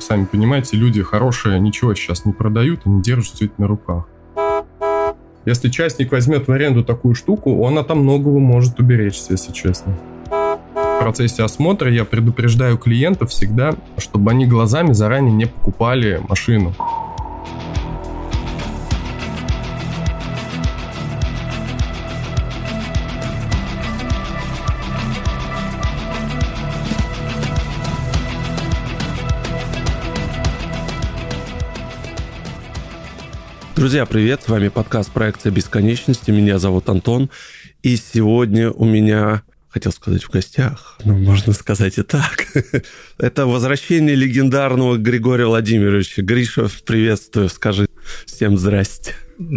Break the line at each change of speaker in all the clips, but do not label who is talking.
Сами понимаете, люди хорошие ничего сейчас не продают, они держат все это на руках. Если частник возьмет в аренду такую штуку, он от многого может уберечься, если честно. В процессе осмотра я предупреждаю клиентов всегда, чтобы они глазами заранее не покупали машину.
Друзья, привет! С вами подкаст «Проекция бесконечности». Меня зовут Антон. И сегодня у меня, хотел сказать в гостях, но можно сказать и так. Это возвращение легендарного Григория Владимировича. Гриша, приветствую, скажи всем здрасте.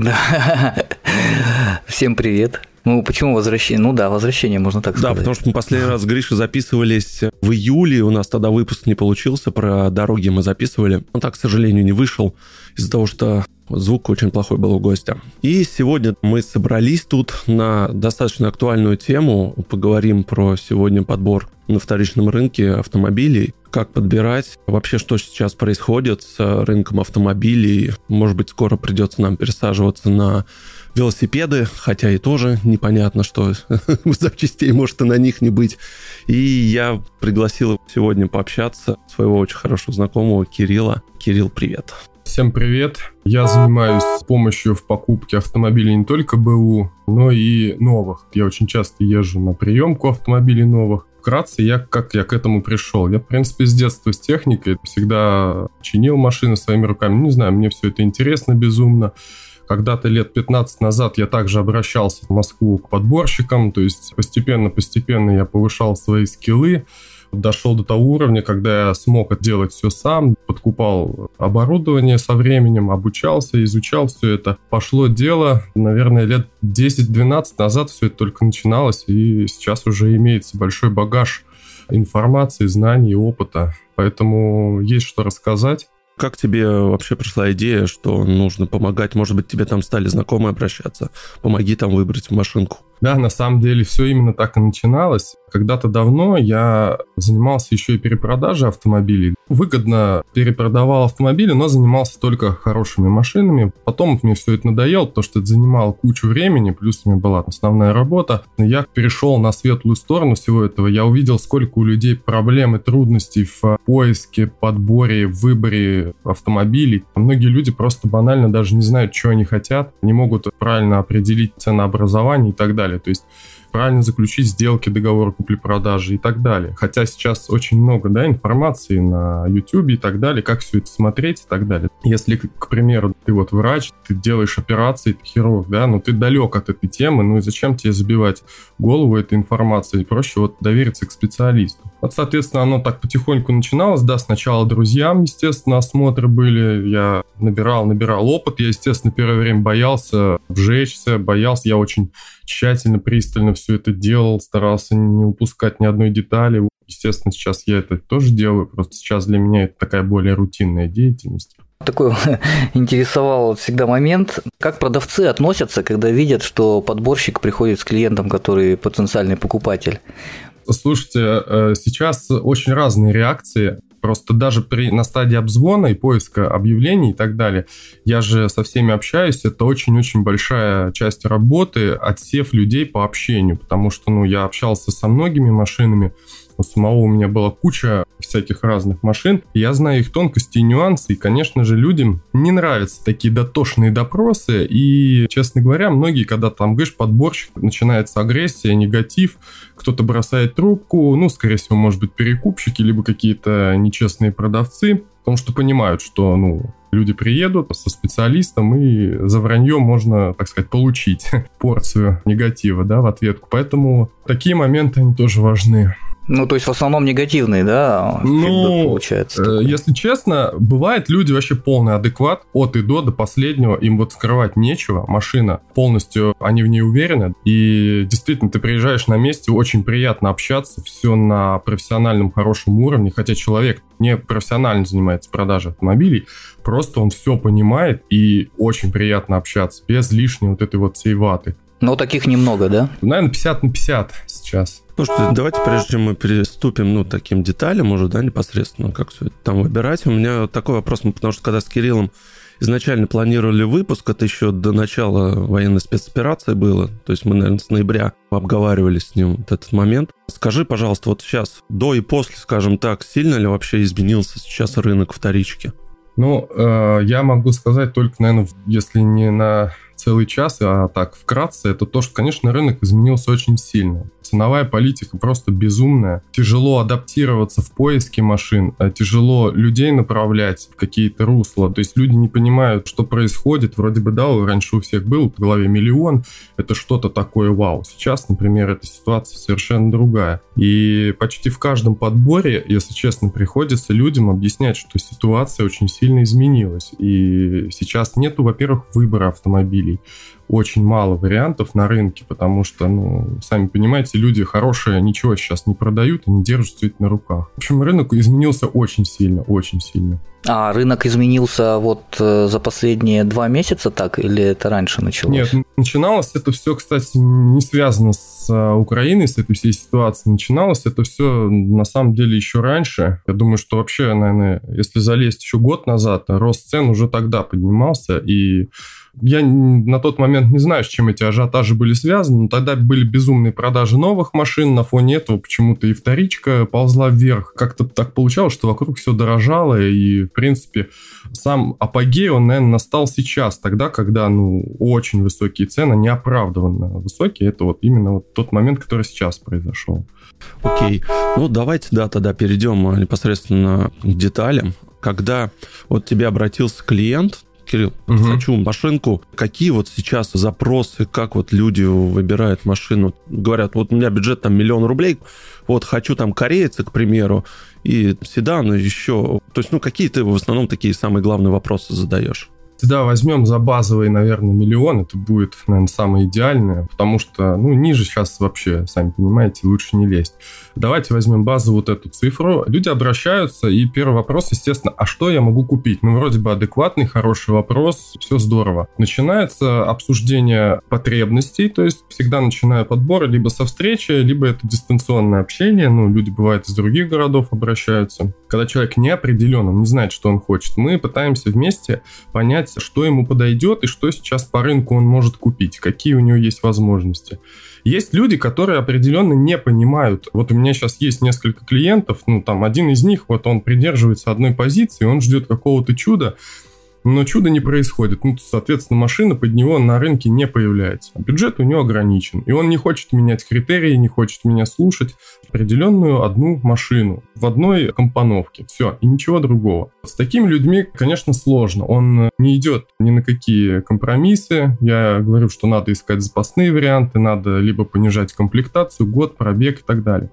Всем привет. Ну, почему возвращение? Ну да, возвращение, можно так сказать.
Да, потому что мы последний раз с Гришей записывались в июле, у нас тогда выпуск не получился, про дороги мы записывали. Он так, к сожалению, не вышел из-за того, что звук очень плохой был у гостя. И сегодня мы собрались тут на достаточно актуальную тему. Поговорим про сегодня подбор на вторичном рынке автомобилей, как подбирать, вообще что сейчас происходит с рынком автомобилей. Может быть, скоро придется нам пересаживаться на велосипеды, хотя и тоже непонятно, что запчастей может и на них не быть. И я пригласил сегодня пообщаться своего очень хорошего знакомого Кирилла. Кирилл, привет.
Всем привет. Я занимаюсь помощью в покупке автомобилей не только БУ, но и новых. Я очень часто езжу на приемку автомобилей новых. Вкратце, я как я к этому пришел. Я, в принципе, с детства с техникой всегда чинил машины своими руками. Не знаю, мне все это интересно безумно. Когда-то лет 15 назад я также обращался в Москву к подборщикам, то есть постепенно-постепенно я повышал свои скиллы, дошел до того уровня, когда я смог делать все сам, подкупал оборудование со временем, обучался, изучал все это. Пошло дело, наверное, лет 10-12 назад все это только начиналось, и сейчас уже имеется большой багаж информации, знаний, опыта. Поэтому есть что рассказать.
Как тебе вообще пришла идея, что нужно помогать? Может быть, тебе там стали знакомые обращаться? Помоги там выбрать машинку.
Да, на самом деле все именно так и начиналось. Когда-то давно я занимался еще и перепродажей автомобилей. Выгодно перепродавал автомобили, но занимался только хорошими машинами. Потом мне все это надоело, потому что это занимало кучу времени, плюс у меня была основная работа. Я перешел на светлую сторону всего этого. Я увидел, сколько у людей проблем и трудностей в поиске, подборе, выборе автомобилей. Многие люди просто банально даже не знают, что они хотят, не могут правильно определить ценообразование и так далее далее. То есть правильно заключить сделки, договоры купли-продажи и так далее. Хотя сейчас очень много да, информации на YouTube и так далее, как все это смотреть и так далее. Если, к примеру, ты вот врач, ты делаешь операции, ты хирург, да, но ты далек от этой темы, ну и зачем тебе забивать голову этой информацией? Проще вот довериться к специалисту. Вот, соответственно, оно так потихоньку начиналось, да, сначала друзьям, естественно, осмотры были, я набирал, набирал опыт, я, естественно, первое время боялся вжечься, боялся, я очень тщательно, пристально все это делал, старался не упускать ни одной детали. Естественно, сейчас я это тоже делаю, просто сейчас для меня это такая более рутинная деятельность.
Такой интересовал всегда момент, как продавцы относятся, когда видят, что подборщик приходит с клиентом, который потенциальный покупатель.
Слушайте, э, сейчас очень разные реакции. Просто даже при, на стадии обзвона и поиска объявлений и так далее, я же со всеми общаюсь, это очень-очень большая часть работы, отсев людей по общению, потому что, ну, я общался со многими машинами, у самого у меня была куча всяких разных машин. Я знаю их тонкости и нюансы, и, конечно же, людям не нравятся такие дотошные допросы. И, честно говоря, многие, когда там, говоришь, подборщик, начинается агрессия, негатив, кто-то бросает трубку, ну, скорее всего, может быть, перекупщики, либо какие-то нечестные продавцы, потому что понимают, что, ну, люди приедут со специалистом, и за вранье можно, так сказать, получить порцию негатива, да, в ответку. Поэтому такие моменты, они тоже важны.
Ну, то есть в основном негативный, да,
ну, получается. Э, если честно, бывает люди вообще полный адекват от и до, до последнего, им вот скрывать нечего, машина полностью, они в ней уверены, и действительно, ты приезжаешь на месте, очень приятно общаться, все на профессиональном хорошем уровне, хотя человек не профессионально занимается продажей автомобилей, просто он все понимает, и очень приятно общаться, без лишней вот этой вот всей ваты.
Но таких немного, да?
Наверное, 50 на 50 сейчас.
Слушайте, давайте, прежде чем мы переступим, ну, таким деталям уже, да, непосредственно, как все это там выбирать, у меня такой вопрос, потому что когда с Кириллом изначально планировали выпуск, это еще до начала военной спецоперации было, то есть мы, наверное, с ноября обговаривали с ним вот этот момент. Скажи, пожалуйста, вот сейчас, до и после, скажем так, сильно ли вообще изменился сейчас рынок вторички?
Ну, э, я могу сказать только, наверное, если не на целый час, а так вкратце, это то, что, конечно, рынок изменился очень сильно. Ценовая политика просто безумная. Тяжело адаптироваться в поиске машин, а тяжело людей направлять в какие-то русла. То есть люди не понимают, что происходит. Вроде бы, да, раньше у всех был в голове миллион, это что-то такое вау. Сейчас, например, эта ситуация совершенно другая. И почти в каждом подборе, если честно, приходится людям объяснять, что ситуация очень сильно изменилась. И сейчас нету, во-первых, выбора автомобилей Очень мало вариантов на рынке, потому что, ну, сами понимаете, люди хорошие ничего сейчас не продают и не держат все это на руках. В общем, рынок изменился очень сильно, очень сильно.
А рынок изменился вот э, за последние два месяца так, или это раньше началось?
Нет, начиналось это все, кстати, не связано с э, Украиной, с этой всей ситуацией. Начиналось это все на самом деле еще раньше. Я думаю, что вообще, наверное, если залезть еще год назад, рост цен уже тогда поднимался, и я на тот момент не знаю, с чем эти ажиотажи были связаны, но тогда были безумные продажи новых машин, на фоне этого почему-то и вторичка ползла вверх. Как-то так получалось, что вокруг все дорожало, и, в принципе, сам апогей, он, наверное, настал сейчас, тогда, когда, ну, очень высокие цены, неоправданно высокие, это вот именно вот тот момент, который сейчас произошел.
Окей, ну давайте, да, тогда перейдем непосредственно к деталям. Когда вот тебе обратился клиент, Кирилл, угу. хочу машинку. Какие вот сейчас запросы, как вот люди выбирают машину? Говорят, вот у меня бюджет там миллион рублей, вот хочу там корейца, к примеру, и седан, еще. То есть, ну, какие ты в основном такие самые главные вопросы задаешь?
Всегда возьмем за базовый, наверное, миллион. Это будет, наверное, самое идеальное, потому что, ну, ниже сейчас вообще, сами понимаете, лучше не лезть. Давайте возьмем базу вот эту цифру. Люди обращаются, и первый вопрос, естественно, а что я могу купить? Ну, вроде бы адекватный, хороший вопрос, все здорово. Начинается обсуждение потребностей, то есть всегда начинаю подбор либо со встречи, либо это дистанционное общение. Ну, люди бывают из других городов обращаются. Когда человек не определен, он не знает, что он хочет, мы пытаемся вместе понять, что ему подойдет и что сейчас по рынку он может купить, какие у него есть возможности. Есть люди, которые определенно не понимают. Вот у меня сейчас есть несколько клиентов, ну там один из них, вот он придерживается одной позиции, он ждет какого-то чуда, но чудо не происходит. Ну, соответственно, машина под него на рынке не появляется. Бюджет у него ограничен. И он не хочет менять критерии, не хочет меня слушать. Определенную одну машину в одной компоновке. Все, и ничего другого. С такими людьми, конечно, сложно. Он не идет ни на какие компромиссы. Я говорю, что надо искать запасные варианты, надо либо понижать комплектацию, год, пробег и так далее.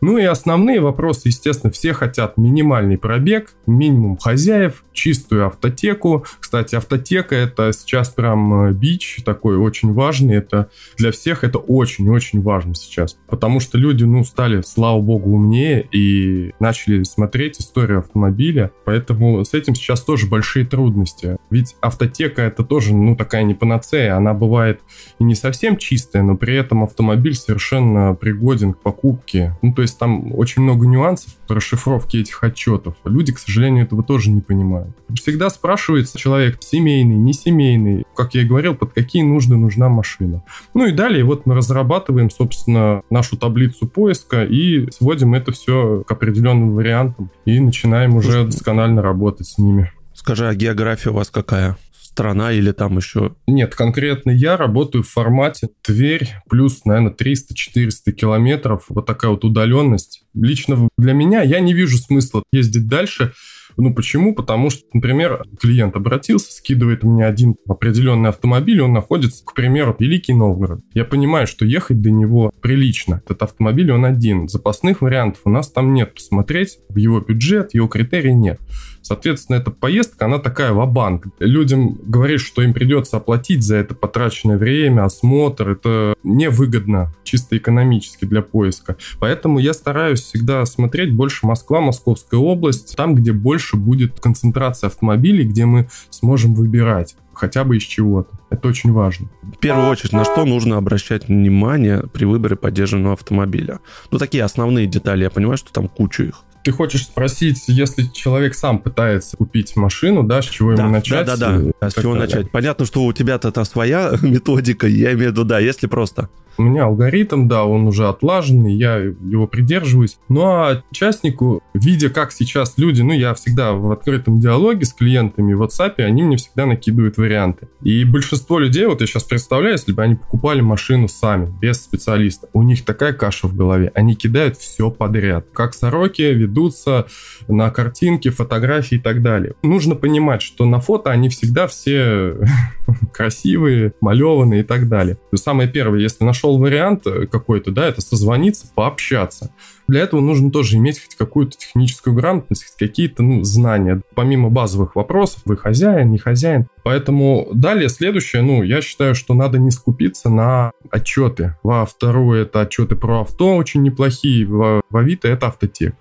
Ну и основные вопросы, естественно, все хотят минимальный пробег, минимум хозяев, чистую автотеку. Кстати, автотека это сейчас прям э, бич такой очень важный. Это для всех это очень-очень важно сейчас. Потому что люди, ну, стали, слава богу, умнее и начали смотреть историю автомобиля. Поэтому с этим сейчас тоже большие трудности. Ведь автотека это тоже, ну, такая не панацея. Она бывает и не совсем чистая, но при этом автомобиль совершенно пригоден к покупке. Ну, то есть там очень много нюансов расшифровки этих отчетов. Люди, к сожалению, этого тоже не понимают. Всегда спрашивается человек, семейный, не семейный, как я и говорил, под какие нужды нужна машина. Ну и далее вот мы разрабатываем, собственно, нашу таблицу поиска и сводим это все к определенным вариантам и начинаем уже досконально работать с ними.
Скажи, а география у вас какая? Страна или там еще?
Нет, конкретно я работаю в формате Тверь плюс, наверное, 300-400 километров. Вот такая вот удаленность. Лично для меня я не вижу смысла ездить дальше, ну, почему? Потому что, например, клиент обратился, скидывает мне один определенный автомобиль, он находится, к примеру, Великий Новгород. Я понимаю, что ехать до него прилично. Этот автомобиль, он один. Запасных вариантов у нас там нет. Посмотреть в его бюджет, его критерий нет. Соответственно, эта поездка, она такая в-банк. Людям говоришь, что им придется оплатить за это потраченное время, осмотр. Это невыгодно чисто экономически для поиска. Поэтому я стараюсь всегда смотреть больше Москва, Московская область, там, где больше будет концентрация автомобилей, где мы сможем выбирать. хотя бы из чего-то. Это очень важно.
В первую очередь, на что нужно обращать внимание при выборе поддержанного автомобиля? Ну, такие основные детали, я понимаю, что там кучу их.
Ты хочешь спросить, если человек сам пытается купить машину, да, с чего
да,
ему начать?
Да, да, да. С чего далее. начать? Понятно, что у тебя-то та своя методика, я имею в виду, да, если просто.
У меня алгоритм, да, он уже отлаженный, я его придерживаюсь. Ну а частнику, видя, как сейчас люди, ну я всегда в открытом диалоге с клиентами в WhatsApp, они мне всегда накидывают варианты. И большинство людей, вот я сейчас представляю, если бы они покупали машину сами, без специалиста, у них такая каша в голове, они кидают все подряд. Как сороки ведутся на картинки, фотографии и так далее. Нужно понимать, что на фото они всегда все красивые, малеванные и так далее. Самое первое, если нашел нашел вариант э, какой-то, да, это созвониться, пообщаться. Для этого нужно тоже иметь хоть какую-то техническую грамотность, хоть какие-то ну, знания. Помимо базовых вопросов, вы хозяин, не хозяин. Поэтому далее следующее, ну, я считаю, что надо не скупиться на отчеты. Во второе это отчеты про авто очень неплохие, во, в Авито это автотека.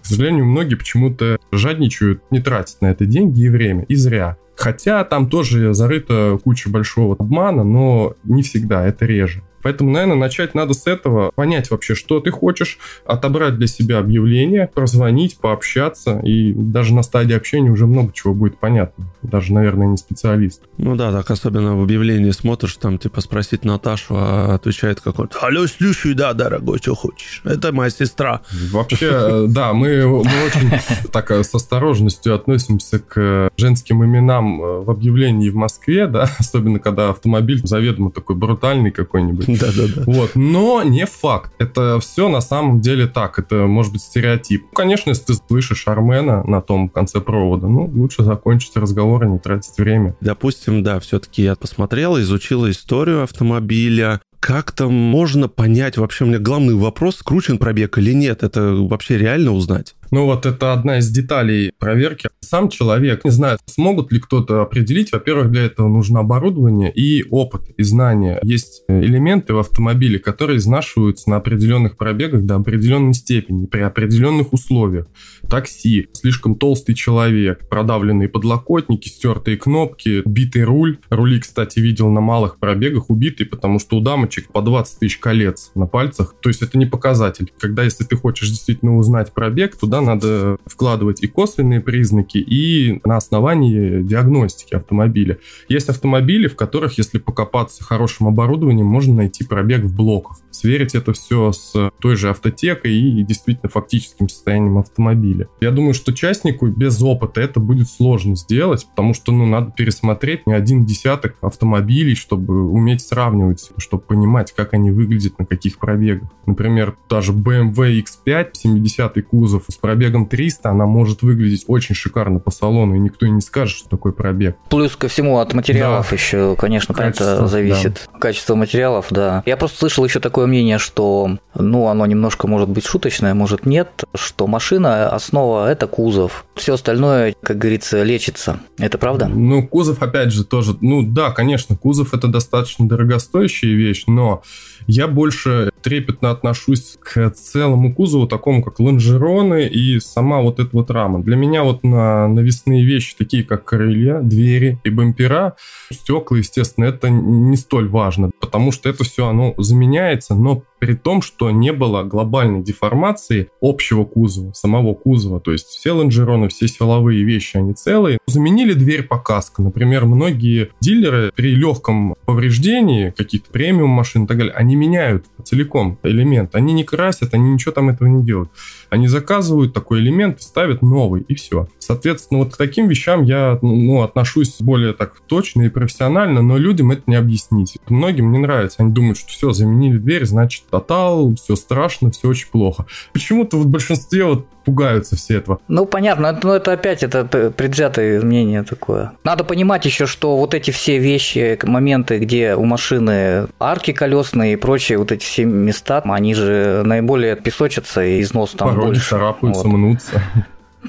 К сожалению, многие почему-то жадничают, не тратят на это деньги и время, и зря. Хотя там тоже зарыта куча большого обмана, но не всегда, это реже. Поэтому, наверное, начать надо с этого, понять вообще, что ты хочешь, отобрать для себя объявление, прозвонить, пообщаться, и даже на стадии общения уже много чего будет понятно. Даже, наверное, не специалист.
Ну да, так особенно в объявлении смотришь, там, типа, спросить Наташу, а отвечает какой-то, алло, слушай, да, дорогой, что хочешь? Это моя сестра.
Вообще, э, да, мы, мы очень так э, с осторожностью относимся к женским именам э, в объявлении в Москве, да, особенно когда автомобиль заведомо такой брутальный какой-нибудь.
Да-да-да.
Вот. Но не факт. Это все на самом деле так. Это может быть стереотип. Конечно, если ты слышишь Армена на том конце провода, ну, лучше закончить разговор и не тратить время.
Допустим, да, все-таки я посмотрел, изучил историю автомобиля, как-то можно понять, вообще у меня главный вопрос, скручен пробег или нет, это вообще реально узнать?
Ну вот это одна из деталей проверки. Сам человек не знает, смогут ли кто-то определить. Во-первых, для этого нужно оборудование и опыт, и знания. Есть элементы в автомобиле, которые изнашиваются на определенных пробегах до определенной степени, при определенных условиях. Такси, слишком толстый человек, продавленные подлокотники, стертые кнопки, битый руль. Рули, кстати, видел на малых пробегах убитый, потому что у дамочек по 20 тысяч колец на пальцах. То есть это не показатель. Когда, если ты хочешь действительно узнать пробег, туда надо вкладывать и косвенные признаки, и на основании диагностики автомобиля. Есть автомобили, в которых, если покопаться хорошим оборудованием, можно найти пробег в блоках. Сверить это все с той же автотекой и действительно фактическим состоянием автомобиля. Я думаю, что частнику без опыта это будет сложно сделать, потому что ну, надо пересмотреть не один десяток автомобилей, чтобы уметь сравнивать, чтобы понимать, как они выглядят на каких пробегах. Например, даже BMW X5, 70-й кузов с пробегом 300, она может выглядеть очень шикарно по салону, и никто и не скажет, что такое пробег.
Плюс ко всему от материалов да. еще, конечно, Качество, это зависит. Да. Качество материалов, да. Я просто слышал еще такое мнение, что, ну, оно немножко может быть шуточное, может нет, что машина, основа – это кузов. Все остальное, как говорится, лечится. Это правда?
Ну, кузов, опять же, тоже, ну, да, конечно, кузов – это достаточно дорогостоящая вещь, но я больше трепетно отношусь к целому кузову, такому как лонжероны и сама вот эта вот рама. Для меня вот на навесные вещи, такие как крылья, двери и бампера, стекла, естественно, это не столь важно, потому что это все оно заменяется, но при том, что не было глобальной деформации общего кузова, самого кузова. То есть все лонжероны, все силовые вещи, они целые. Заменили дверь по каско. Например, многие дилеры при легком повреждении каких-то премиум машин и так далее, они меняют целиком элемент. Они не красят, они ничего там этого не делают. Они заказывают такой элемент ставят новый, и все. Соответственно, вот к таким вещам я ну, отношусь более так точно и профессионально, но людям это не объяснить. Многим не нравится. Они думают, что все, заменили дверь, значит, тотал, все страшно, все очень плохо. Почему-то в большинстве вот пугаются все этого.
Ну, понятно, но это опять это предвзятое мнение такое. Надо понимать еще, что вот эти все вещи, моменты, где у машины арки колесные и прочие вот эти все места, они же наиболее песочатся и износ там
Порой
больше.
царапаются, вот. мнутся.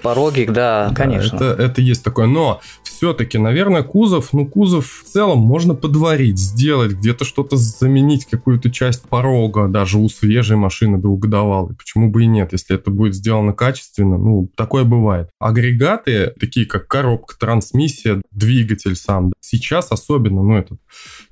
Порогик, да, конечно.
Это, это есть такое. Но все-таки, наверное, кузов, ну, кузов в целом можно подварить, сделать, где-то что-то заменить, какую-то часть порога, даже у свежей машины двухгодовалой. Почему бы и нет, если это будет сделано качественно, ну, такое бывает. Агрегаты, такие как коробка, трансмиссия, двигатель сам, сейчас особенно, ну, это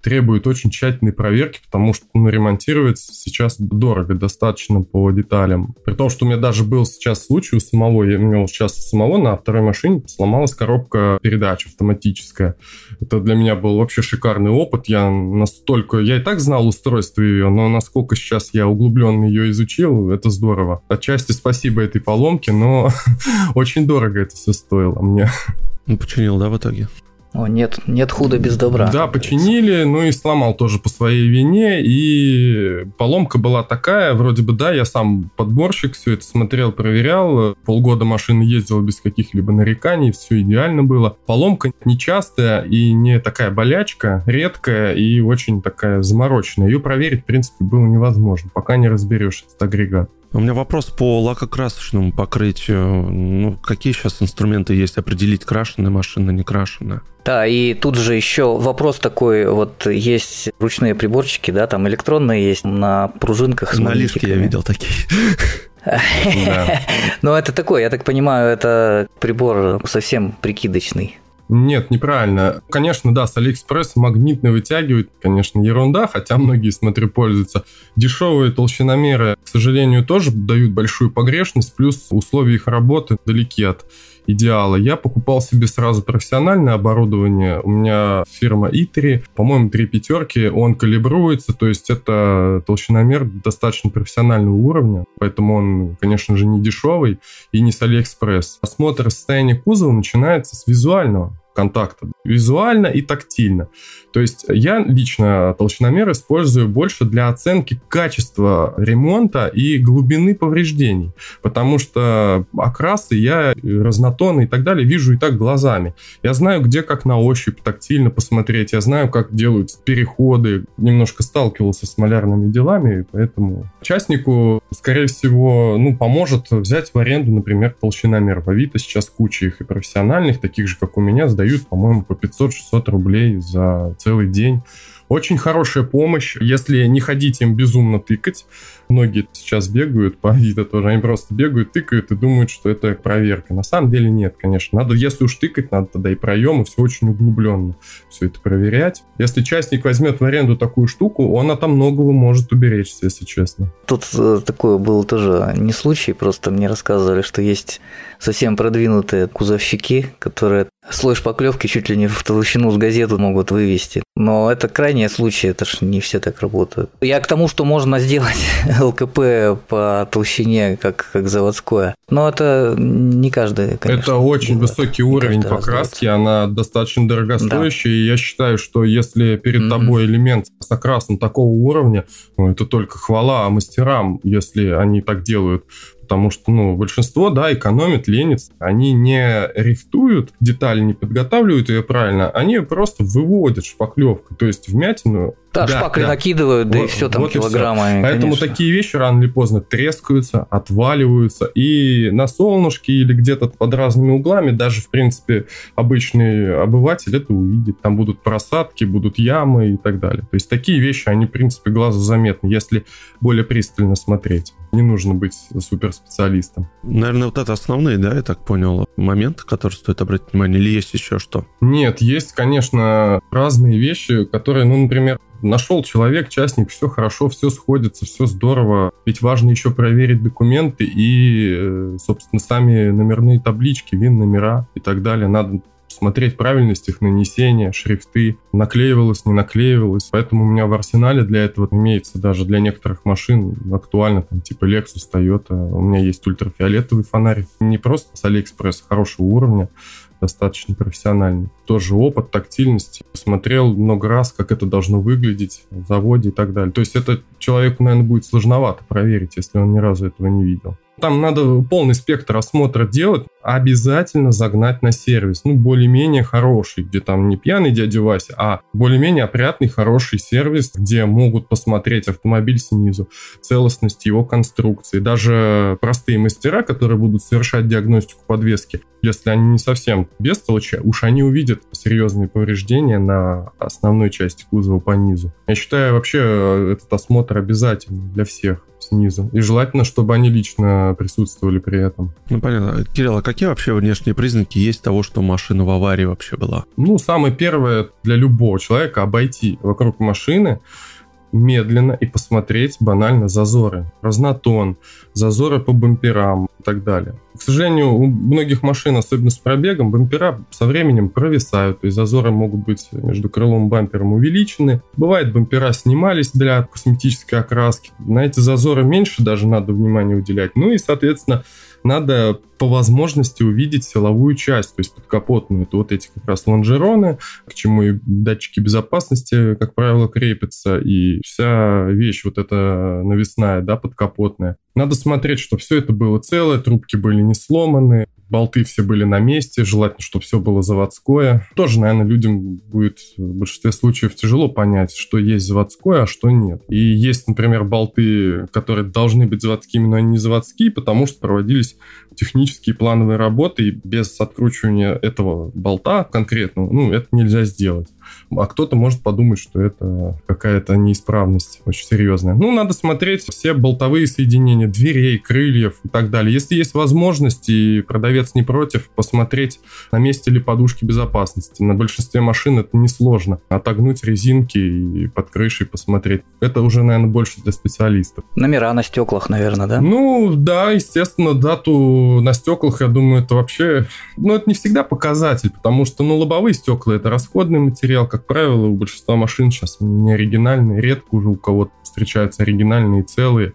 требует очень тщательной проверки, потому что, ну, ремонтировать сейчас дорого достаточно по деталям. При том, что у меня даже был сейчас случай у самого, я, у меня сейчас самого на второй машине сломалась коробка передач автоматическая. Это для меня был вообще шикарный опыт. Я настолько... Я и так знал устройство ее, но насколько сейчас я углубленно ее изучил, это здорово. Отчасти спасибо этой поломке, но очень дорого это все стоило мне.
Ну, починил, да, в итоге?
О, нет, нет худа без добра.
Да, починили, ну и сломал тоже по своей вине. И поломка была такая, вроде бы, да, я сам подборщик, все это смотрел, проверял. Полгода машина ездила без каких-либо нареканий, все идеально было. Поломка нечастая и не такая болячка, редкая и очень такая замороченная. Ее проверить, в принципе, было невозможно, пока не разберешь этот агрегат.
У меня вопрос по лакокрасочному покрытию. Ну, какие сейчас инструменты есть определить, крашеная машина, не крашеная?
Да, и тут же еще вопрос такой, вот есть ручные приборчики, да, там электронные есть на пружинках с
На лифте я видел такие.
Но это такой, я так понимаю, это прибор совсем прикидочный.
Нет, неправильно. Конечно, да, с Алиэкспресс магнитный вытягивает, конечно, ерунда, хотя многие, смотрю, пользуются. Дешевые толщиномеры, к сожалению, тоже дают большую погрешность, плюс условия их работы далеки от идеала. Я покупал себе сразу профессиональное оборудование. У меня фирма Etari, по-моему, три пятерки, он калибруется, то есть это толщиномер достаточно профессионального уровня, поэтому он, конечно же, не дешевый и не с Алиэкспресс. Осмотр состояния кузова начинается с визуального контакта, визуально и тактильно. То есть я лично толщиномер использую больше для оценки качества ремонта и глубины повреждений, потому что окрасы я разнотоны и так далее вижу и так глазами. Я знаю, где как на ощупь тактильно посмотреть, я знаю, как делают переходы, немножко сталкивался с малярными делами, поэтому частнику, скорее всего, ну, поможет взять в аренду, например, толщиномер. В Авито сейчас куча их и профессиональных, таких же, как у меня, сдают, по-моему, по 500-600 рублей за целый день. Очень хорошая помощь, если не ходить им безумно тыкать, многие сейчас бегают по Авито тоже, они просто бегают, тыкают и думают, что это проверка. На самом деле нет, конечно. Надо, если уж тыкать, надо тогда и проемы, все очень углубленно все это проверять. Если частник возьмет в аренду такую штуку, он от многого может уберечься, если честно.
Тут э, такое было тоже не случай, просто мне рассказывали, что есть совсем продвинутые кузовщики, которые слой шпаклевки чуть ли не в толщину с газету могут вывести. Но это крайние случаи, это ж не все так работают. Я к тому, что можно сделать ЛКП по толщине, как, как заводское. Но это не каждый, конечно.
Это очень делает. высокий уровень покраски, она достаточно дорогостоящая, да. и я считаю, что если перед mm-hmm. тобой элемент с окрасом такого уровня, ну, это только хвала мастерам, если они так делают потому что, ну, большинство, да, экономит, ленится. Они не рифтуют детали, не подготавливают ее правильно, они просто выводят шпаклевкой. То есть вмятину
да, да шпакли да. накидывают, да вот, и все там вот килограммами.
Все. Поэтому конечно. такие вещи рано или поздно трескаются, отваливаются. И на солнышке или где-то под разными углами даже, в принципе, обычный обыватель это увидит. Там будут просадки, будут ямы и так далее. То есть такие вещи, они, в принципе, глазу заметны, если более пристально смотреть. Не нужно быть суперспециалистом.
Наверное, вот это основные, да, я так понял, моменты, которые стоит обратить внимание, или есть еще что?
Нет, есть, конечно, разные вещи, которые, ну, например, нашел человек, частник, все хорошо, все сходится, все здорово. Ведь важно еще проверить документы и, э, собственно, сами номерные таблички, ВИН-номера и так далее. Надо смотреть правильность их нанесения, шрифты, наклеивалось, не наклеивалось. Поэтому у меня в арсенале для этого имеется даже для некоторых машин актуально, там, типа Lexus, Toyota. У меня есть ультрафиолетовый фонарь. Не просто с Алиэкспресс, хорошего уровня достаточно профессиональный. Тоже опыт, тактильность. Смотрел много раз, как это должно выглядеть в заводе и так далее. То есть это человеку, наверное, будет сложновато проверить, если он ни разу этого не видел. Там надо полный спектр осмотра делать, обязательно загнать на сервис. Ну, более-менее хороший, где там не пьяный дядя Вася, а более-менее опрятный, хороший сервис, где могут посмотреть автомобиль снизу, целостность его конструкции. Даже простые мастера, которые будут совершать диагностику подвески, если они не совсем бестолочи, уж они увидят серьезные повреждения на основной части кузова по низу. Я считаю, вообще э, этот осмотр обязательный для всех снизу. И желательно, чтобы они лично присутствовали при этом.
Ну, понятно. Кирилл, а какие вообще внешние признаки есть того, что машина в аварии вообще была?
Ну, самое первое для любого человека обойти вокруг машины, медленно и посмотреть банально зазоры, разнотон, зазоры по бамперам и так далее. К сожалению, у многих машин, особенно с пробегом, бампера со временем провисают, то есть зазоры могут быть между крылом и бампером увеличены. Бывает, бампера снимались для косметической окраски. На эти зазоры меньше даже надо внимания уделять. Ну и, соответственно, надо по возможности увидеть силовую часть, то есть подкапотную. Это вот эти как раз лонжероны, к чему и датчики безопасности, как правило, крепятся, и вся вещь вот эта навесная, да, подкапотная. Надо смотреть, чтобы все это было целое, трубки были не сломаны, болты все были на месте, желательно, чтобы все было заводское. Тоже, наверное, людям будет в большинстве случаев тяжело понять, что есть заводское, а что нет. И есть, например, болты, которые должны быть заводскими, но они не заводские, потому что проводились технические плановые работы, и без откручивания этого болта конкретно, ну, это нельзя сделать а кто-то может подумать, что это какая-то неисправность очень серьезная. Ну, надо смотреть все болтовые соединения дверей, крыльев и так далее. Если есть возможность, и продавец не против, посмотреть, на месте ли подушки безопасности. На большинстве машин это несложно. Отогнуть резинки и под крышей посмотреть. Это уже, наверное, больше для специалистов.
Номера на стеклах, наверное, да?
Ну, да, естественно, дату на стеклах, я думаю, это вообще... Ну, это не всегда показатель, потому что, ну, лобовые стекла — это расходный материал, как правило, у большинства машин сейчас не оригинальные, редко уже у кого-то встречаются оригинальные целые.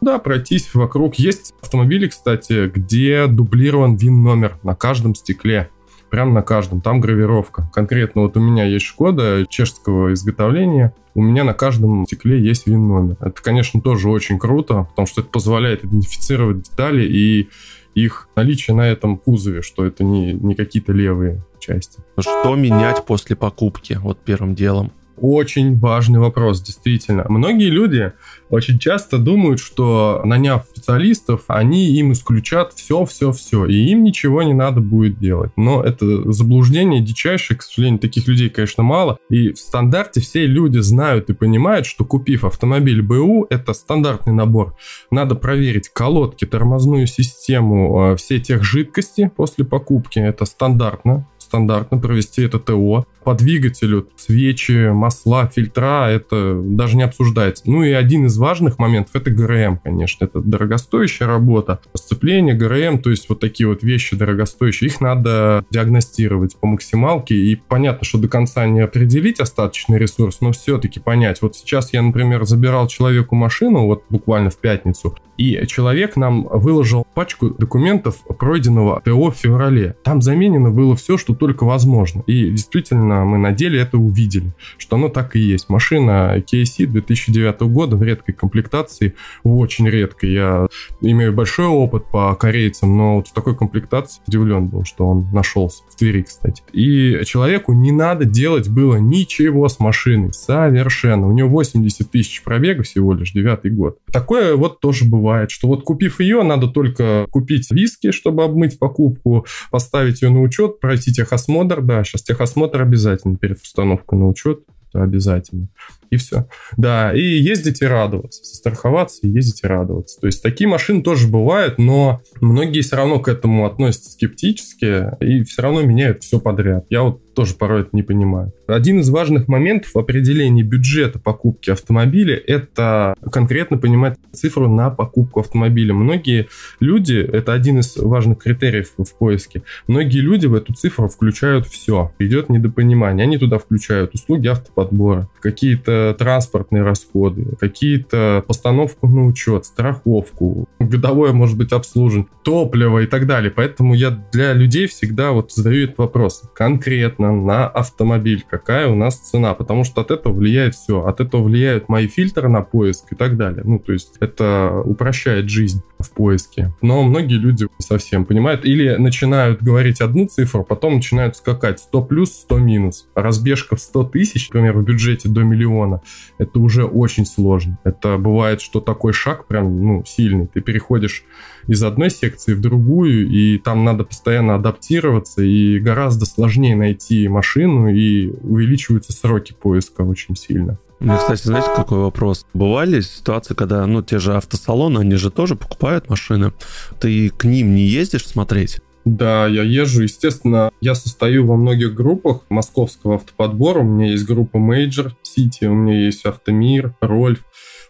Да, пройтись вокруг. Есть автомобили, кстати, где дублирован ВИН-номер на каждом стекле. Прям на каждом. Там гравировка. Конкретно вот у меня есть Шкода чешского изготовления. У меня на каждом стекле есть ВИН-номер. Это, конечно, тоже очень круто, потому что это позволяет идентифицировать детали и их наличие на этом кузове, что это не, не какие-то левые части.
Что менять после покупки, вот первым делом?
Очень важный вопрос, действительно. Многие люди очень часто думают, что наняв специалистов, они им исключат все-все-все, и им ничего не надо будет делать. Но это заблуждение дичайшее, к сожалению, таких людей, конечно, мало. И в стандарте все люди знают и понимают, что купив автомобиль БУ, это стандартный набор. Надо проверить колодки, тормозную систему, э, все тех жидкости после покупки. Это стандартно стандартно провести это ТО. По двигателю свечи, масла, фильтра, это даже не обсуждается. Ну и один из важных моментов это ГРМ, конечно. Это дорогостоящая работа. Сцепление, ГРМ, то есть вот такие вот вещи дорогостоящие, их надо диагностировать по максималке. И понятно, что до конца не определить остаточный ресурс, но все-таки понять. Вот сейчас я, например, забирал человеку машину, вот буквально в пятницу, и человек нам выложил пачку документов пройденного ТО в феврале. Там заменено было все, что только возможно. И действительно, мы на деле это увидели, что оно так и есть. Машина KC 2009 года в редкой комплектации, очень редкой. Я имею большой опыт по корейцам, но вот в такой комплектации удивлен был, что он нашелся. В Твери, кстати. И человеку не надо делать было ничего с машиной. Совершенно. У него 80 тысяч пробега всего лишь, девятый год. Такое вот тоже бывает, что вот купив ее, надо только купить виски, чтобы обмыть покупку, поставить ее на учет, пройти техосмотр, да, сейчас техосмотр обязательно перед установкой на учет, это обязательно и все. Да, и ездить и радоваться, страховаться и ездить и радоваться. То есть такие машины тоже бывают, но многие все равно к этому относятся скептически и все равно меняют все подряд. Я вот тоже порой это не понимаю. Один из важных моментов в определении бюджета покупки автомобиля – это конкретно понимать цифру на покупку автомобиля. Многие люди, это один из важных критериев в поиске, многие люди в эту цифру включают все. Идет недопонимание. Они туда включают услуги автоподбора, какие-то транспортные расходы, какие-то постановку на учет, страховку, годовое, может быть, обслуживание, топливо и так далее. Поэтому я для людей всегда вот задаю этот вопрос конкретно на автомобиль, какая у нас цена, потому что от этого влияет все. От этого влияют мои фильтры на поиск и так далее. Ну, то есть это упрощает жизнь. В поиске. Но многие люди не совсем понимают или начинают говорить одну цифру, потом начинают скакать 100 плюс, 100 минус. Разбежка в 100 тысяч, например, в бюджете до миллиона, это уже очень сложно. Это бывает, что такой шаг прям ну, сильный. Ты переходишь из одной секции в другую, и там надо постоянно адаптироваться, и гораздо сложнее найти машину, и увеличиваются сроки поиска очень сильно.
Мне, кстати, знаете, какой вопрос? Бывали ситуации, когда, ну, те же автосалоны, они же тоже покупают машины. Ты к ним не ездишь смотреть?
Да, я езжу. Естественно, я состою во многих группах московского автоподбора. У меня есть группа Major City, у меня есть Автомир, Рольф.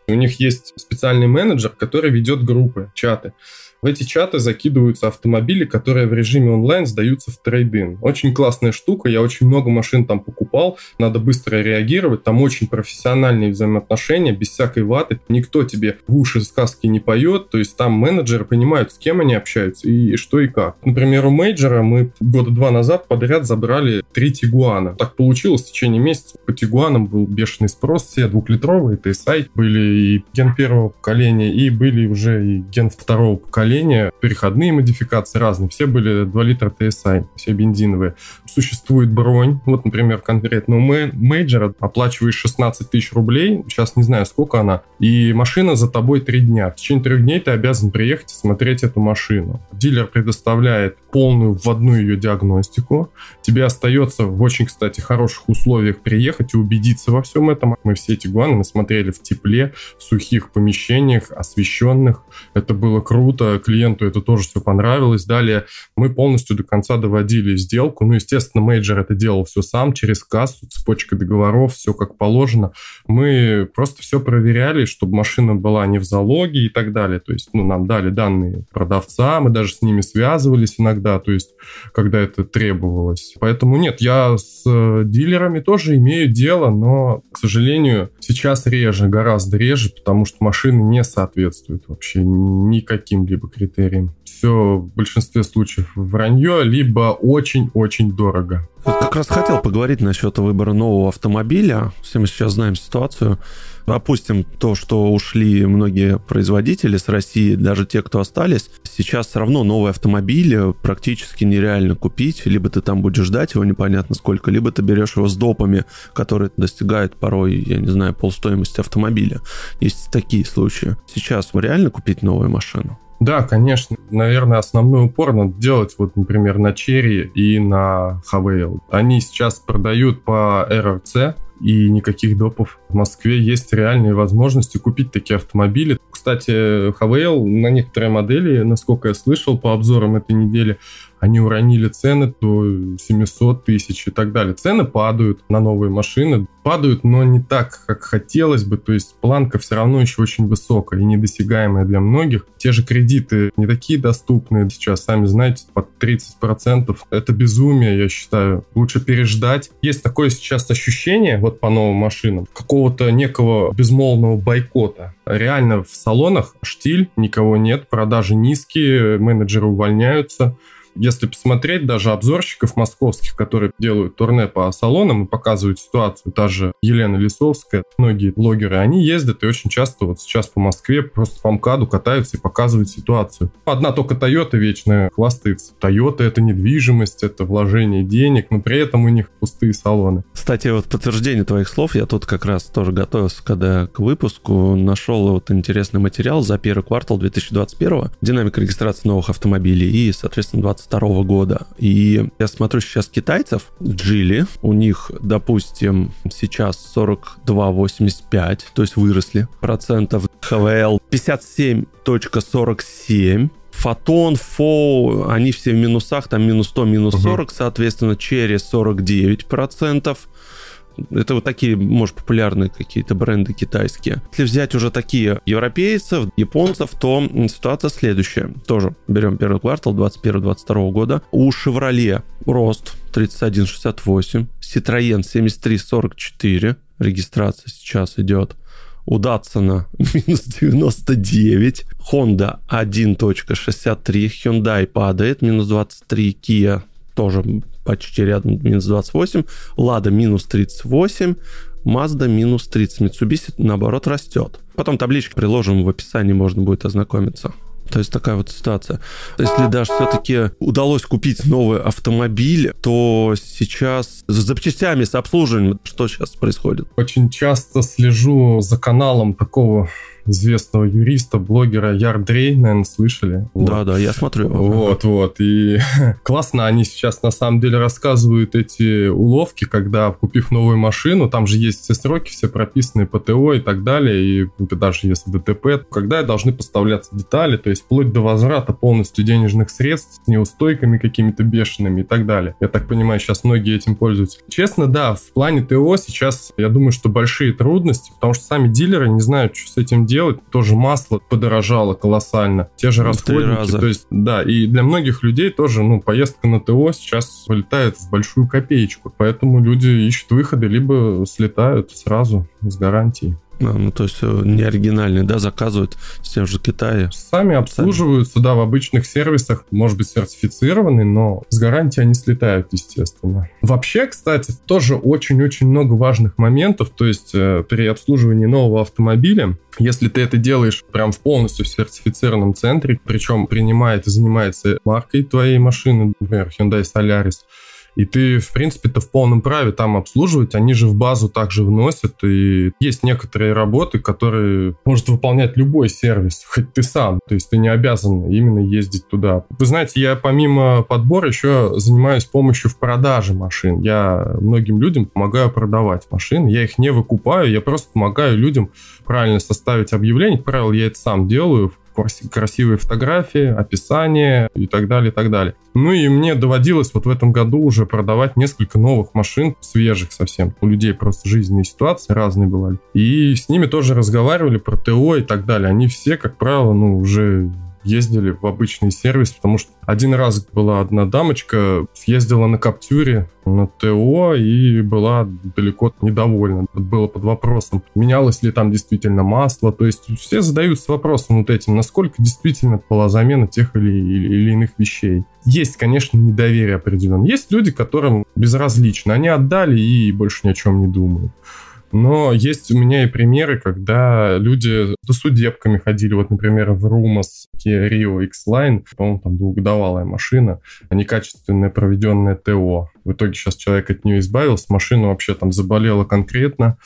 У них есть специальный менеджер, который ведет группы, чаты. В эти чаты закидываются автомобили, которые в режиме онлайн сдаются в трейдин. Очень классная штука, я очень много машин там покупал, надо быстро реагировать, там очень профессиональные взаимоотношения, без всякой ваты, никто тебе в уши сказки не поет, то есть там менеджеры понимают, с кем они общаются и что и как. Например, у мейджора мы года два назад подряд забрали три Тигуана. Так получилось в течение месяца. По Тигуанам был бешеный спрос, все двухлитровые TSI были и ген первого поколения, и были уже и ген второго поколения поколения, переходные модификации разные, все были 2 литра TSI, все бензиновые. Существует бронь, вот, например, конкретно у мейджора оплачиваешь 16 тысяч рублей, сейчас не знаю, сколько она, и машина за тобой 3 дня. В течение 3 дней ты обязан приехать и смотреть эту машину. Дилер предоставляет полную вводную ее диагностику. Тебе остается в очень, кстати, хороших условиях приехать и убедиться во всем этом. Мы все эти Тигуаны смотрели в тепле, в сухих помещениях, освещенных. Это было круто клиенту это тоже все понравилось. Далее мы полностью до конца доводили сделку. Ну, естественно, менеджер это делал все сам, через кассу, цепочка договоров, все как положено. Мы просто все проверяли, чтобы машина была не в залоге и так далее. То есть, ну, нам дали данные продавца, мы даже с ними связывались иногда, то есть, когда это требовалось. Поэтому нет, я с э, дилерами тоже имею дело, но, к сожалению, сейчас реже, гораздо реже, потому что машины не соответствуют вообще никаким либо критериям. Все в большинстве случаев вранье, либо очень-очень дорого.
Вот как раз хотел поговорить насчет выбора нового автомобиля. Все мы сейчас знаем ситуацию. Опустим то, что ушли многие производители с России, даже те, кто остались. Сейчас все равно новый автомобиль практически нереально купить. Либо ты там будешь ждать его непонятно сколько, либо ты берешь его с допами, которые достигают порой, я не знаю, полстоимости автомобиля. Есть такие случаи. Сейчас реально купить новую машину?
Да, конечно. Наверное, основной упор надо делать, вот, например, на Cherry и на Havail. Они сейчас продают по RRC, и никаких допов. В Москве есть реальные возможности купить такие автомобили. Кстати, Havail на некоторые модели, насколько я слышал по обзорам этой недели, они уронили цены до 700 тысяч и так далее. Цены падают на новые машины, падают, но не так, как хотелось бы, то есть планка все равно еще очень высокая и недосягаемая для многих. Те же кредиты не такие доступные сейчас, сами знаете, под 30%. Это безумие, я считаю. Лучше переждать. Есть такое сейчас ощущение, вот по новым машинам, какого-то некого безмолвного бойкота. Реально в салонах штиль, никого нет, продажи низкие, менеджеры увольняются. Если посмотреть даже обзорщиков московских, которые делают турне по салонам и показывают ситуацию, та же Елена Лисовская, многие блогеры, они ездят и очень часто вот сейчас по Москве просто по МКАДу катаются и показывают ситуацию. Одна только Toyota вечно хвастается. Toyota это недвижимость, это вложение денег, но при этом у них пустые салоны.
Кстати, вот подтверждение твоих слов, я тут как раз тоже готовился, когда к выпуску нашел вот интересный материал за первый квартал 2021, динамика регистрации новых автомобилей и, соответственно, 20 22 года. И я смотрю сейчас китайцев Джили, у них, допустим, сейчас 42,85, то есть выросли процентов. ХВЛ 57.47, Фотон, Фоу, они все в минусах, там минус 100, минус 40, угу. соответственно, Черри 49%. Это вот такие, может, популярные какие-то бренды китайские. Если взять уже такие европейцев, японцев, то ситуация следующая. Тоже берем первый квартал 2021-2022 года. У Chevrolet рост 31,68, Citroёn 73,44, регистрация сейчас идет. У Datsun минус 99, Honda 1.63, Hyundai падает, минус 23, Kia тоже почти рядом, минус 28, Лада минус 38, Mazda минус 30, Mitsubishi наоборот растет. Потом таблички приложим в описании, можно будет ознакомиться. То есть такая вот ситуация. Если даже все-таки удалось купить новый автомобиль, то сейчас с запчастями, с обслуживанием, что сейчас происходит?
Очень часто слежу за каналом такого известного юриста, блогера Ярдрей, наверное, слышали.
Да, вот. да, я смотрю.
Вот, вот. И классно они сейчас на самом деле рассказывают эти уловки, когда, купив новую машину, там же есть все сроки, все прописанные ПТО и так далее, и даже если ДТП, когда должны поставляться детали, то есть вплоть до возврата полностью денежных средств с неустойками какими-то бешеными и так далее. Я так понимаю, сейчас многие этим пользуются. Честно, да, в плане ТО сейчас, я думаю, что большие трудности, потому что сами дилеры не знают, что с этим делать, делать. Тоже масло подорожало колоссально. Те же расходники. Раза. То есть, да, и для многих людей тоже, ну, поездка на ТО сейчас вылетает в большую копеечку. Поэтому люди ищут выходы, либо слетают сразу с гарантией.
А, ну, то есть э, не оригинальный, да, заказывают с тем же Китая.
Сами обслуживаются, Сами. да, в обычных сервисах, может быть, сертифицированный, но с гарантией они слетают, естественно. Вообще, кстати, тоже очень-очень много важных моментов, то есть э, при обслуживании нового автомобиля, если ты это делаешь прям в полностью сертифицированном центре, причем принимает и занимается маркой твоей машины, например, Hyundai Solaris, и ты, в принципе-то, в полном праве там обслуживать. Они же в базу также вносят. И есть некоторые работы, которые может выполнять любой сервис, хоть ты сам. То есть ты не обязан именно ездить туда. Вы знаете, я помимо подбора еще занимаюсь помощью в продаже машин. Я многим людям помогаю продавать машины. Я их не выкупаю, я просто помогаю людям правильно составить объявление. Как правило, я это сам делаю красивые фотографии, описание и так далее, и так далее. Ну и мне доводилось вот в этом году уже продавать несколько новых машин, свежих совсем. У людей просто жизненные ситуации разные бывали. И с ними тоже разговаривали про ТО и так далее. Они все, как правило, ну уже ездили в обычный сервис, потому что один раз была одна дамочка, съездила на Каптюре на ТО и была далеко недовольна. Было под вопросом, менялось ли там действительно масло. То есть все задаются вопросом вот этим, насколько действительно была замена тех или, или, или иных вещей. Есть, конечно, недоверие определенное. Есть люди, которым безразлично. Они отдали и больше ни о чем не думают. Но есть у меня и примеры, когда люди до судебками ходили. Вот, например, в Румас Kia Rio X-Line, по-моему, там двухдавалая машина, а некачественное проведенное ТО. В итоге сейчас человек от нее избавился, машина вообще там заболела конкретно.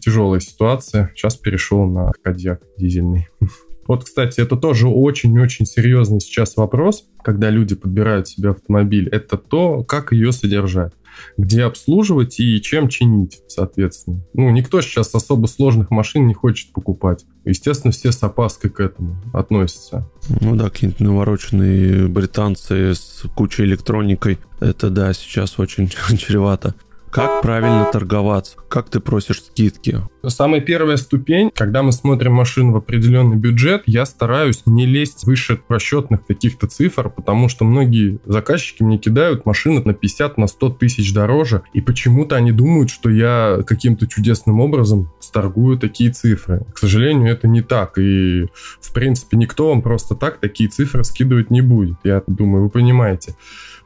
Тяжелая ситуация. Сейчас перешел на Кадьяк дизельный. Вот, кстати, это тоже очень-очень серьезный сейчас вопрос, когда люди подбирают себе автомобиль. Это то, как ее содержать где обслуживать и чем чинить, соответственно. Ну, никто сейчас особо сложных машин не хочет покупать. Естественно, все с опаской к этому относятся.
Ну да, какие-нибудь навороченные британцы с кучей электроникой. Это да, сейчас очень чревато. Как правильно торговаться? Как ты просишь скидки?
Самая первая ступень, когда мы смотрим машину в определенный бюджет, я стараюсь не лезть выше расчетных каких-то цифр, потому что многие заказчики мне кидают машины на 50, на 100 тысяч дороже, и почему-то они думают, что я каким-то чудесным образом сторгую такие цифры. К сожалению, это не так, и в принципе никто вам просто так такие цифры скидывать не будет. Я думаю, вы понимаете.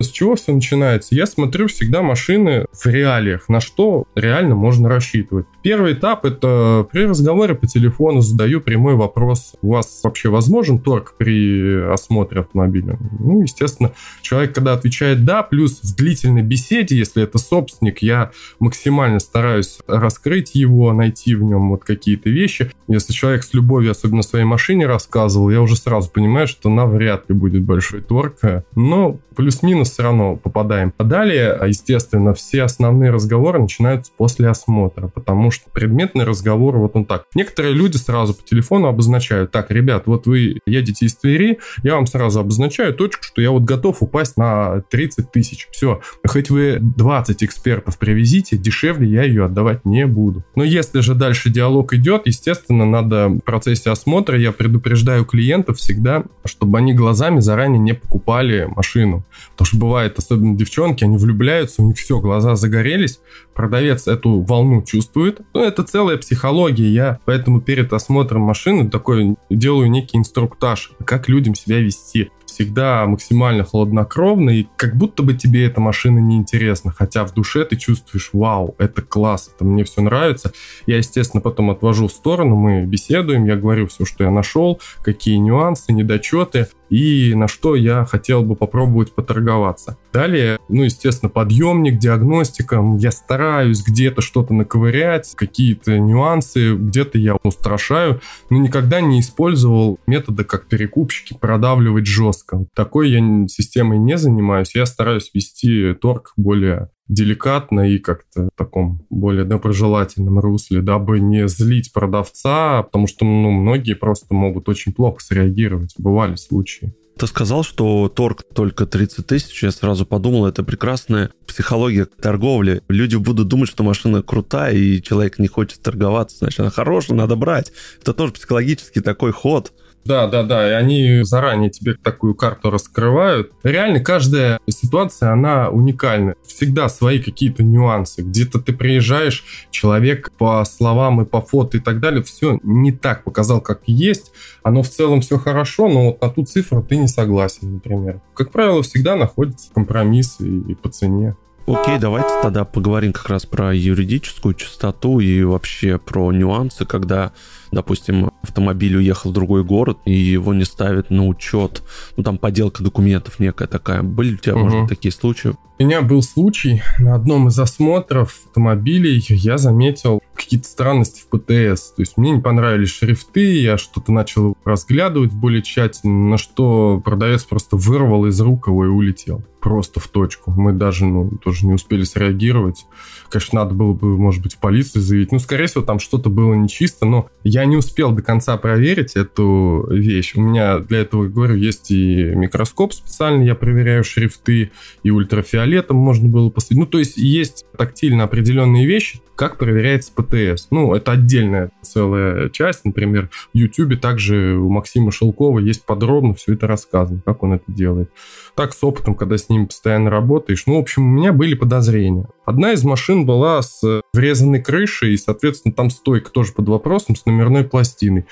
С чего все начинается? Я смотрю всегда машины в реалиях, на что реально можно рассчитывать. Первый этап это при разговоре по телефону задаю прямой вопрос. У вас вообще возможен торг при осмотре автомобиля? Ну, естественно, человек, когда отвечает «да», плюс в длительной беседе, если это собственник, я максимально стараюсь раскрыть его, найти в нем вот какие-то вещи. Если человек с любовью, особенно своей машине рассказывал, я уже сразу понимаю, что навряд ли будет большой торг. Но плюс-минус все равно попадаем. А далее, естественно, все основные разговоры начинаются после осмотра, потому что предметный разговор вот он так. Некоторые люди сразу по телефону обозначают, так, ребят, вот вы едете из Твери, я вам сразу обозначаю точку, что я вот готов упасть на 30 тысяч. Все, хоть вы 20 экспертов привезите, дешевле я ее отдавать не буду. Но если же дальше диалог идет, естественно, надо в процессе осмотра, я предупреждаю клиентов всегда, чтобы они глазами заранее не покупали машину. Потому что бывает, особенно девчонки, они влюбляются, у них все, глаза загорелись, продавец эту волну чувствует. Ну, это целая психология. Я поэтому перед осмотром машины такой делаю некий инструктаж, как людям себя вести всегда максимально хладнокровно, и как будто бы тебе эта машина не интересна, хотя в душе ты чувствуешь, вау, это класс, это мне все нравится. Я, естественно, потом отвожу в сторону, мы беседуем, я говорю все, что я нашел, какие нюансы, недочеты, и на что я хотел бы попробовать поторговаться. Далее, ну, естественно, подъемник, диагностика. Я стараюсь где-то что-то наковырять, какие-то нюансы, где-то я устрашаю, но никогда не использовал метода как перекупщики продавливать жестко. Такой я системой не занимаюсь. Я стараюсь вести торг более деликатно и как-то в таком более доброжелательном русле, дабы не злить продавца, потому что ну, многие просто могут очень плохо среагировать. Бывали случаи.
Ты сказал, что торг только 30 тысяч. Я сразу подумал, это прекрасная психология торговли. Люди будут думать, что машина крутая, и человек не хочет торговаться. Значит, она хорошая, надо брать. Это тоже психологический такой ход.
Да, да, да, и они заранее тебе такую карту раскрывают. Реально каждая ситуация, она уникальна. Всегда свои какие-то нюансы. Где-то ты приезжаешь, человек по словам и по фото и так далее, все не так показал, как есть. Оно в целом все хорошо, но вот на ту цифру ты не согласен, например. Как правило, всегда находится компромисс и, и по цене.
Окей, давайте тогда поговорим как раз про юридическую чистоту и вообще про нюансы, когда, допустим, автомобиль уехал в другой город и его не ставят на учет, ну там подделка документов некая такая. Были у тебя, угу. может, такие случаи?
У меня был случай, на одном из осмотров автомобилей я заметил какие-то странности в ПТС. То есть мне не понравились шрифты, я что-то начал разглядывать более тщательно, на что продавец просто вырвал из рук его и улетел. Просто в точку. Мы даже, ну, тоже не успели среагировать. Конечно, надо было бы, может быть, в полицию заявить. Ну, скорее всего, там что-то было нечисто, но я не успел до конца проверить эту вещь. У меня для этого, говорю, есть и микроскоп специальный, я проверяю шрифты, и ультрафиолетом можно было посмотреть. Ну, то есть есть тактильно определенные вещи, как проверяется ПТС. Ну, это отдельная целая часть. Например, в YouTube также у Максима Шелкова есть подробно все это рассказано, как он это делает. Так с опытом, когда с ним постоянно работаешь. Ну, в общем, у меня были подозрения. Одна из машин была с врезанной крышей, и, соответственно, там стойка тоже под вопросом с номерной пластиной.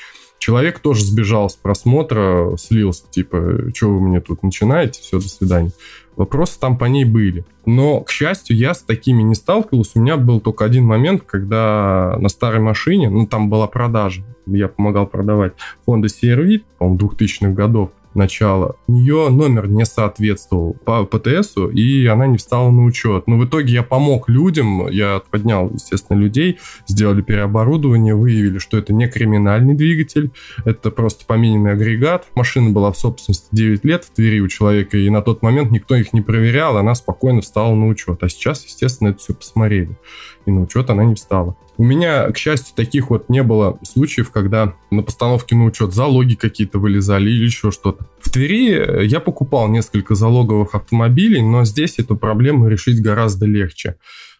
Человек тоже сбежал с просмотра, слился, типа, что вы мне тут начинаете, все, до свидания. Вопросы там по ней были. Но, к счастью, я с такими не сталкивался. У меня был только один момент, когда на старой машине, ну, там была продажа, я помогал продавать Honda CR-V, по-моему, 2000-х годов, начала, у нее номер не соответствовал по ПТСу, и она не встала на учет. Но в итоге я помог людям, я поднял, естественно, людей, сделали переоборудование, выявили, что это не криминальный двигатель, это просто помененный агрегат. Машина была в собственности 9 лет в двери у человека, и на тот момент никто их не проверял, она спокойно встала на учет. А сейчас, естественно, это все посмотрели и на учет она не встала. У меня, к счастью, таких вот не было случаев, когда на постановке на учет залоги какие-то вылезали или еще что-то. В Твери я покупал несколько залоговых автомобилей, но здесь эту проблему решить гораздо легче.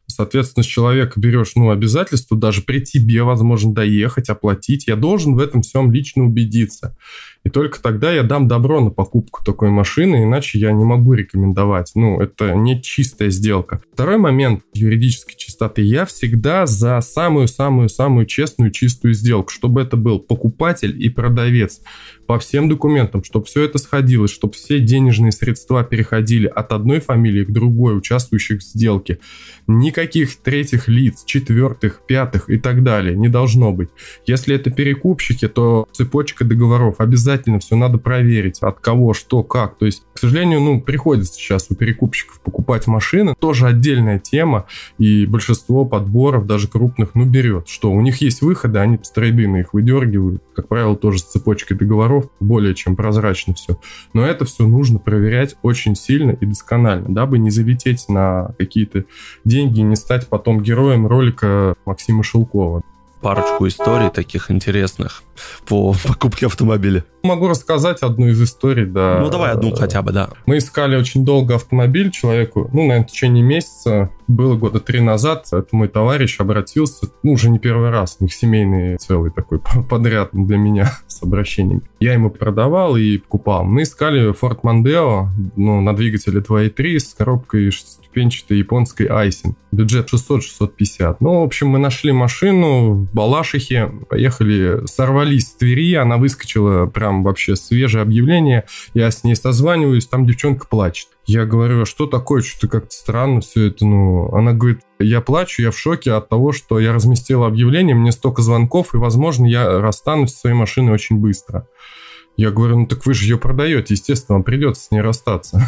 Соответственно, с человека берешь, ну, обязательство даже при тебе, возможно, доехать, оплатить. Я должен в этом всем лично убедиться. И только тогда я дам добро на покупку такой машины, иначе я не могу рекомендовать. Ну, это не чистая сделка. Второй момент юридической чистоты. Я всегда за самую-самую-самую честную, чистую сделку, чтобы это был покупатель и продавец по всем документам, чтобы все это сходилось, чтобы все денежные средства переходили от одной фамилии к другой, участвующих в сделке. Никаких третьих лиц, четвертых, пятых и так далее не должно быть. Если это перекупщики, то цепочка договоров обязательно обязательно все надо проверить, от кого, что, как. То есть, к сожалению, ну, приходится сейчас у перекупщиков покупать машины. Тоже отдельная тема, и большинство подборов, даже крупных, ну, берет. Что, у них есть выходы, они с их выдергивают. Как правило, тоже с цепочкой договоров, более чем прозрачно все. Но это все нужно проверять очень сильно и досконально, дабы не залететь на какие-то деньги и не стать потом героем ролика Максима Шелкова
парочку историй таких интересных по покупке автомобиля.
Могу рассказать одну из историй, да.
Ну, давай одну хотя бы, да.
Мы искали очень долго автомобиль человеку, ну, наверное, в течение месяца, было года три назад, это мой товарищ обратился, ну, уже не первый раз, у них семейный целый такой подряд для меня с обращениями. Я ему продавал и покупал. Мы искали Ford Mondeo, ну, на двигателе 2.3 с коробкой шестиступенчатой японской Айсин. Бюджет 600-650. Ну, в общем, мы нашли машину в Балашихе, поехали, сорвали ворвались в Твери, она выскочила прям вообще свежее объявление, я с ней созваниваюсь, там девчонка плачет. Я говорю, а что такое, что-то как-то странно все это, ну, она говорит, я плачу, я в шоке от того, что я разместила объявление, мне столько звонков, и, возможно, я расстанусь со своей машиной очень быстро. Я говорю, ну так вы же ее продаете, естественно, вам придется с ней расстаться.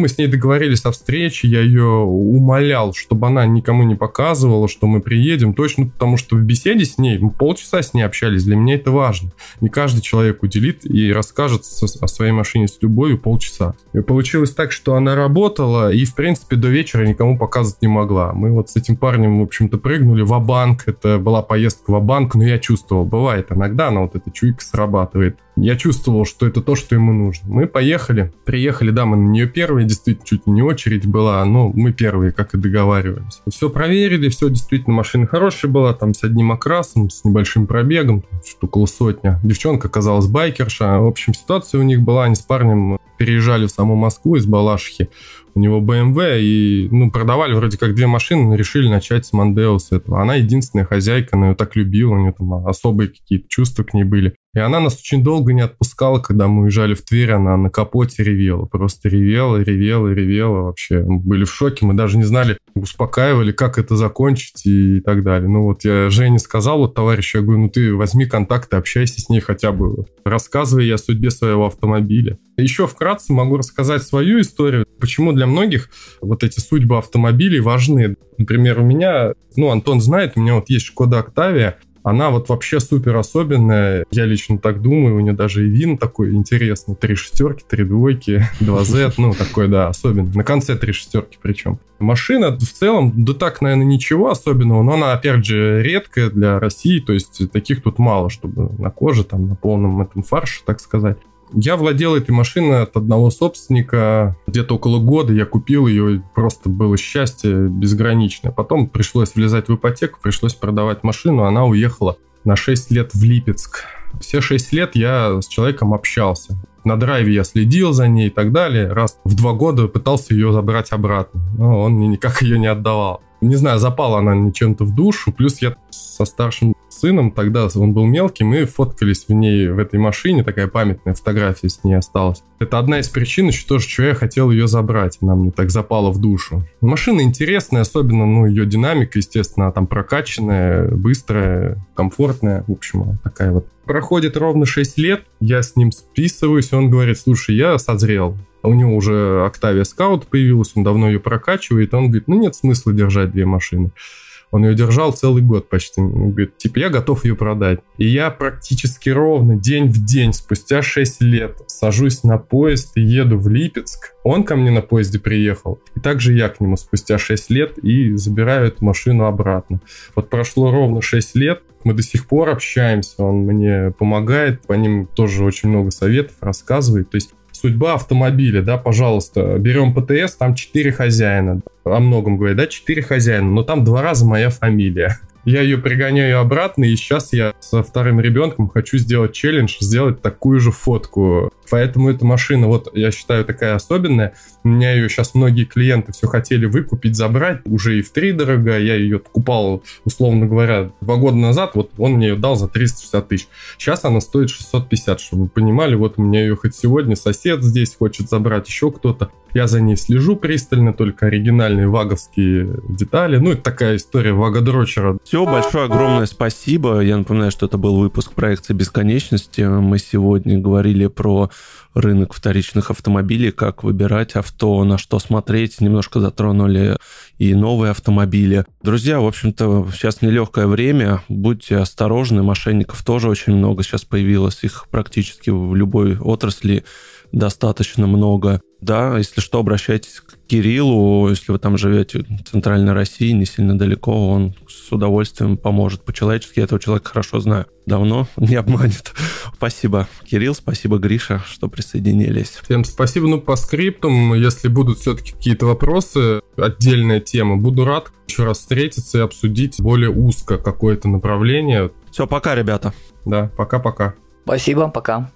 Мы с ней договорились о встрече, я ее умолял, чтобы она никому не показывала, что мы приедем, точно потому что в беседе с ней, мы полчаса с ней общались, для меня это важно. Не каждый человек уделит и расскажет о своей машине с любовью полчаса. И получилось так, что она работала и, в принципе, до вечера никому показывать не могла. Мы вот с этим парнем, в общем-то, прыгнули в банк это была поездка в банк но я чувствовал, бывает иногда она вот эта чуйка срабатывает. Я чувствовал, что это то, что ему нужно. Мы поехали, приехали, да, мы на нее первые, действительно, чуть не очередь была, но мы первые, как и договаривались. Все проверили, все действительно, машина хорошая была, там с одним окрасом, с небольшим пробегом, что около сотня. Девчонка оказалась байкерша. В общем, ситуация у них была, они с парнем переезжали в саму Москву из Балашихи у него BMW, и, ну, продавали вроде как две машины, решили начать с Мандео с этого. Она единственная хозяйка, она ее так любила, у нее там особые какие-то чувства к ней были. И она нас очень долго не отпускала, когда мы уезжали в Тверь, она на капоте ревела, просто ревела, ревела, ревела вообще. Мы были в шоке, мы даже не знали, успокаивали, как это закончить и так далее. Ну вот я Жене сказал, вот товарищу, я говорю, ну ты возьми контакты, общайся с ней хотя бы, рассказывай я о судьбе своего автомобиля. Еще вкратце могу рассказать свою историю, почему для многих вот эти судьбы автомобилей важны. Например, у меня, ну, Антон знает, у меня вот есть Шкода Октавия, она вот вообще супер особенная. Я лично так думаю. У нее даже и вин такой интересный. Три шестерки, три двойки, два Z. Ну, такой, да, особенный. На конце три шестерки причем. Машина в целом, да так, наверное, ничего особенного, но она, опять же, редкая для России, то есть таких тут мало, чтобы на коже, там, на полном этом фарше, так сказать. Я владел этой машиной от одного собственника где-то около года. Я купил ее, просто было счастье безграничное. Потом пришлось влезать в ипотеку, пришлось продавать машину. Она уехала на 6 лет в Липецк. Все 6 лет я с человеком общался. На драйве я следил за ней и так далее. Раз в два года пытался ее забрать обратно. Но он мне никак ее не отдавал. Не знаю, запала она мне чем-то в душу. Плюс я со старшим сыном, тогда он был мелкий, мы фоткались в ней, в этой машине, такая памятная фотография с ней осталась. Это одна из причин еще тоже, что я хотел ее забрать, она мне так запала в душу. Машина интересная, особенно, ну, ее динамика, естественно, там прокачанная, быстрая, комфортная, в общем, такая вот. Проходит ровно 6 лет, я с ним списываюсь, он говорит, слушай, я созрел, у него уже Octavia Scout появилась, он давно ее прокачивает, он говорит, ну нет смысла держать две машины. Он ее держал целый год почти. Он говорит, типа, я готов ее продать. И я практически ровно день в день, спустя 6 лет, сажусь на поезд и еду в Липецк. Он ко мне на поезде приехал. И также я к нему спустя 6 лет и забираю эту машину обратно. Вот прошло ровно 6 лет, мы до сих пор общаемся, он мне помогает, по ним тоже очень много советов рассказывает. То есть судьба автомобиля, да, пожалуйста, берем ПТС, там 4 хозяина, о многом говорит, да, 4 хозяина, но там два раза моя фамилия. Я ее пригоняю обратно, и сейчас я со вторым ребенком хочу сделать челлендж, сделать такую же фотку. Поэтому эта машина, вот я считаю, такая особенная. У меня ее сейчас многие клиенты все хотели выкупить, забрать. Уже и в три дорого. Я ее купал, условно говоря, два года назад. Вот он мне ее дал за 360 тысяч. Сейчас она стоит 650, чтобы вы понимали. Вот у меня ее хоть сегодня сосед здесь хочет забрать, еще кто-то. Я за ней слежу пристально, только оригинальные ваговские детали. Ну, это такая история вагодрочера.
Все, большое огромное спасибо. Я напоминаю, что это был выпуск проекции бесконечности. Мы сегодня говорили про рынок вторичных автомобилей, как выбирать авто, на что смотреть. Немножко затронули и новые автомобили. Друзья, в общем-то, сейчас нелегкое время. Будьте осторожны. Мошенников тоже очень много сейчас появилось. Их практически в любой отрасли достаточно много. Да, если что, обращайтесь к Кириллу, если вы там живете в Центральной России, не сильно далеко, он с удовольствием поможет по-человечески. Я этого человека хорошо знаю. Давно не обманет. Спасибо, Кирилл, спасибо, Гриша, что присоединились.
Всем спасибо. Ну, по скриптам, если будут все-таки какие-то вопросы, отдельная тема, буду рад еще раз встретиться и обсудить более узко какое-то направление.
Все, пока, ребята.
Да, пока-пока.
Спасибо, пока.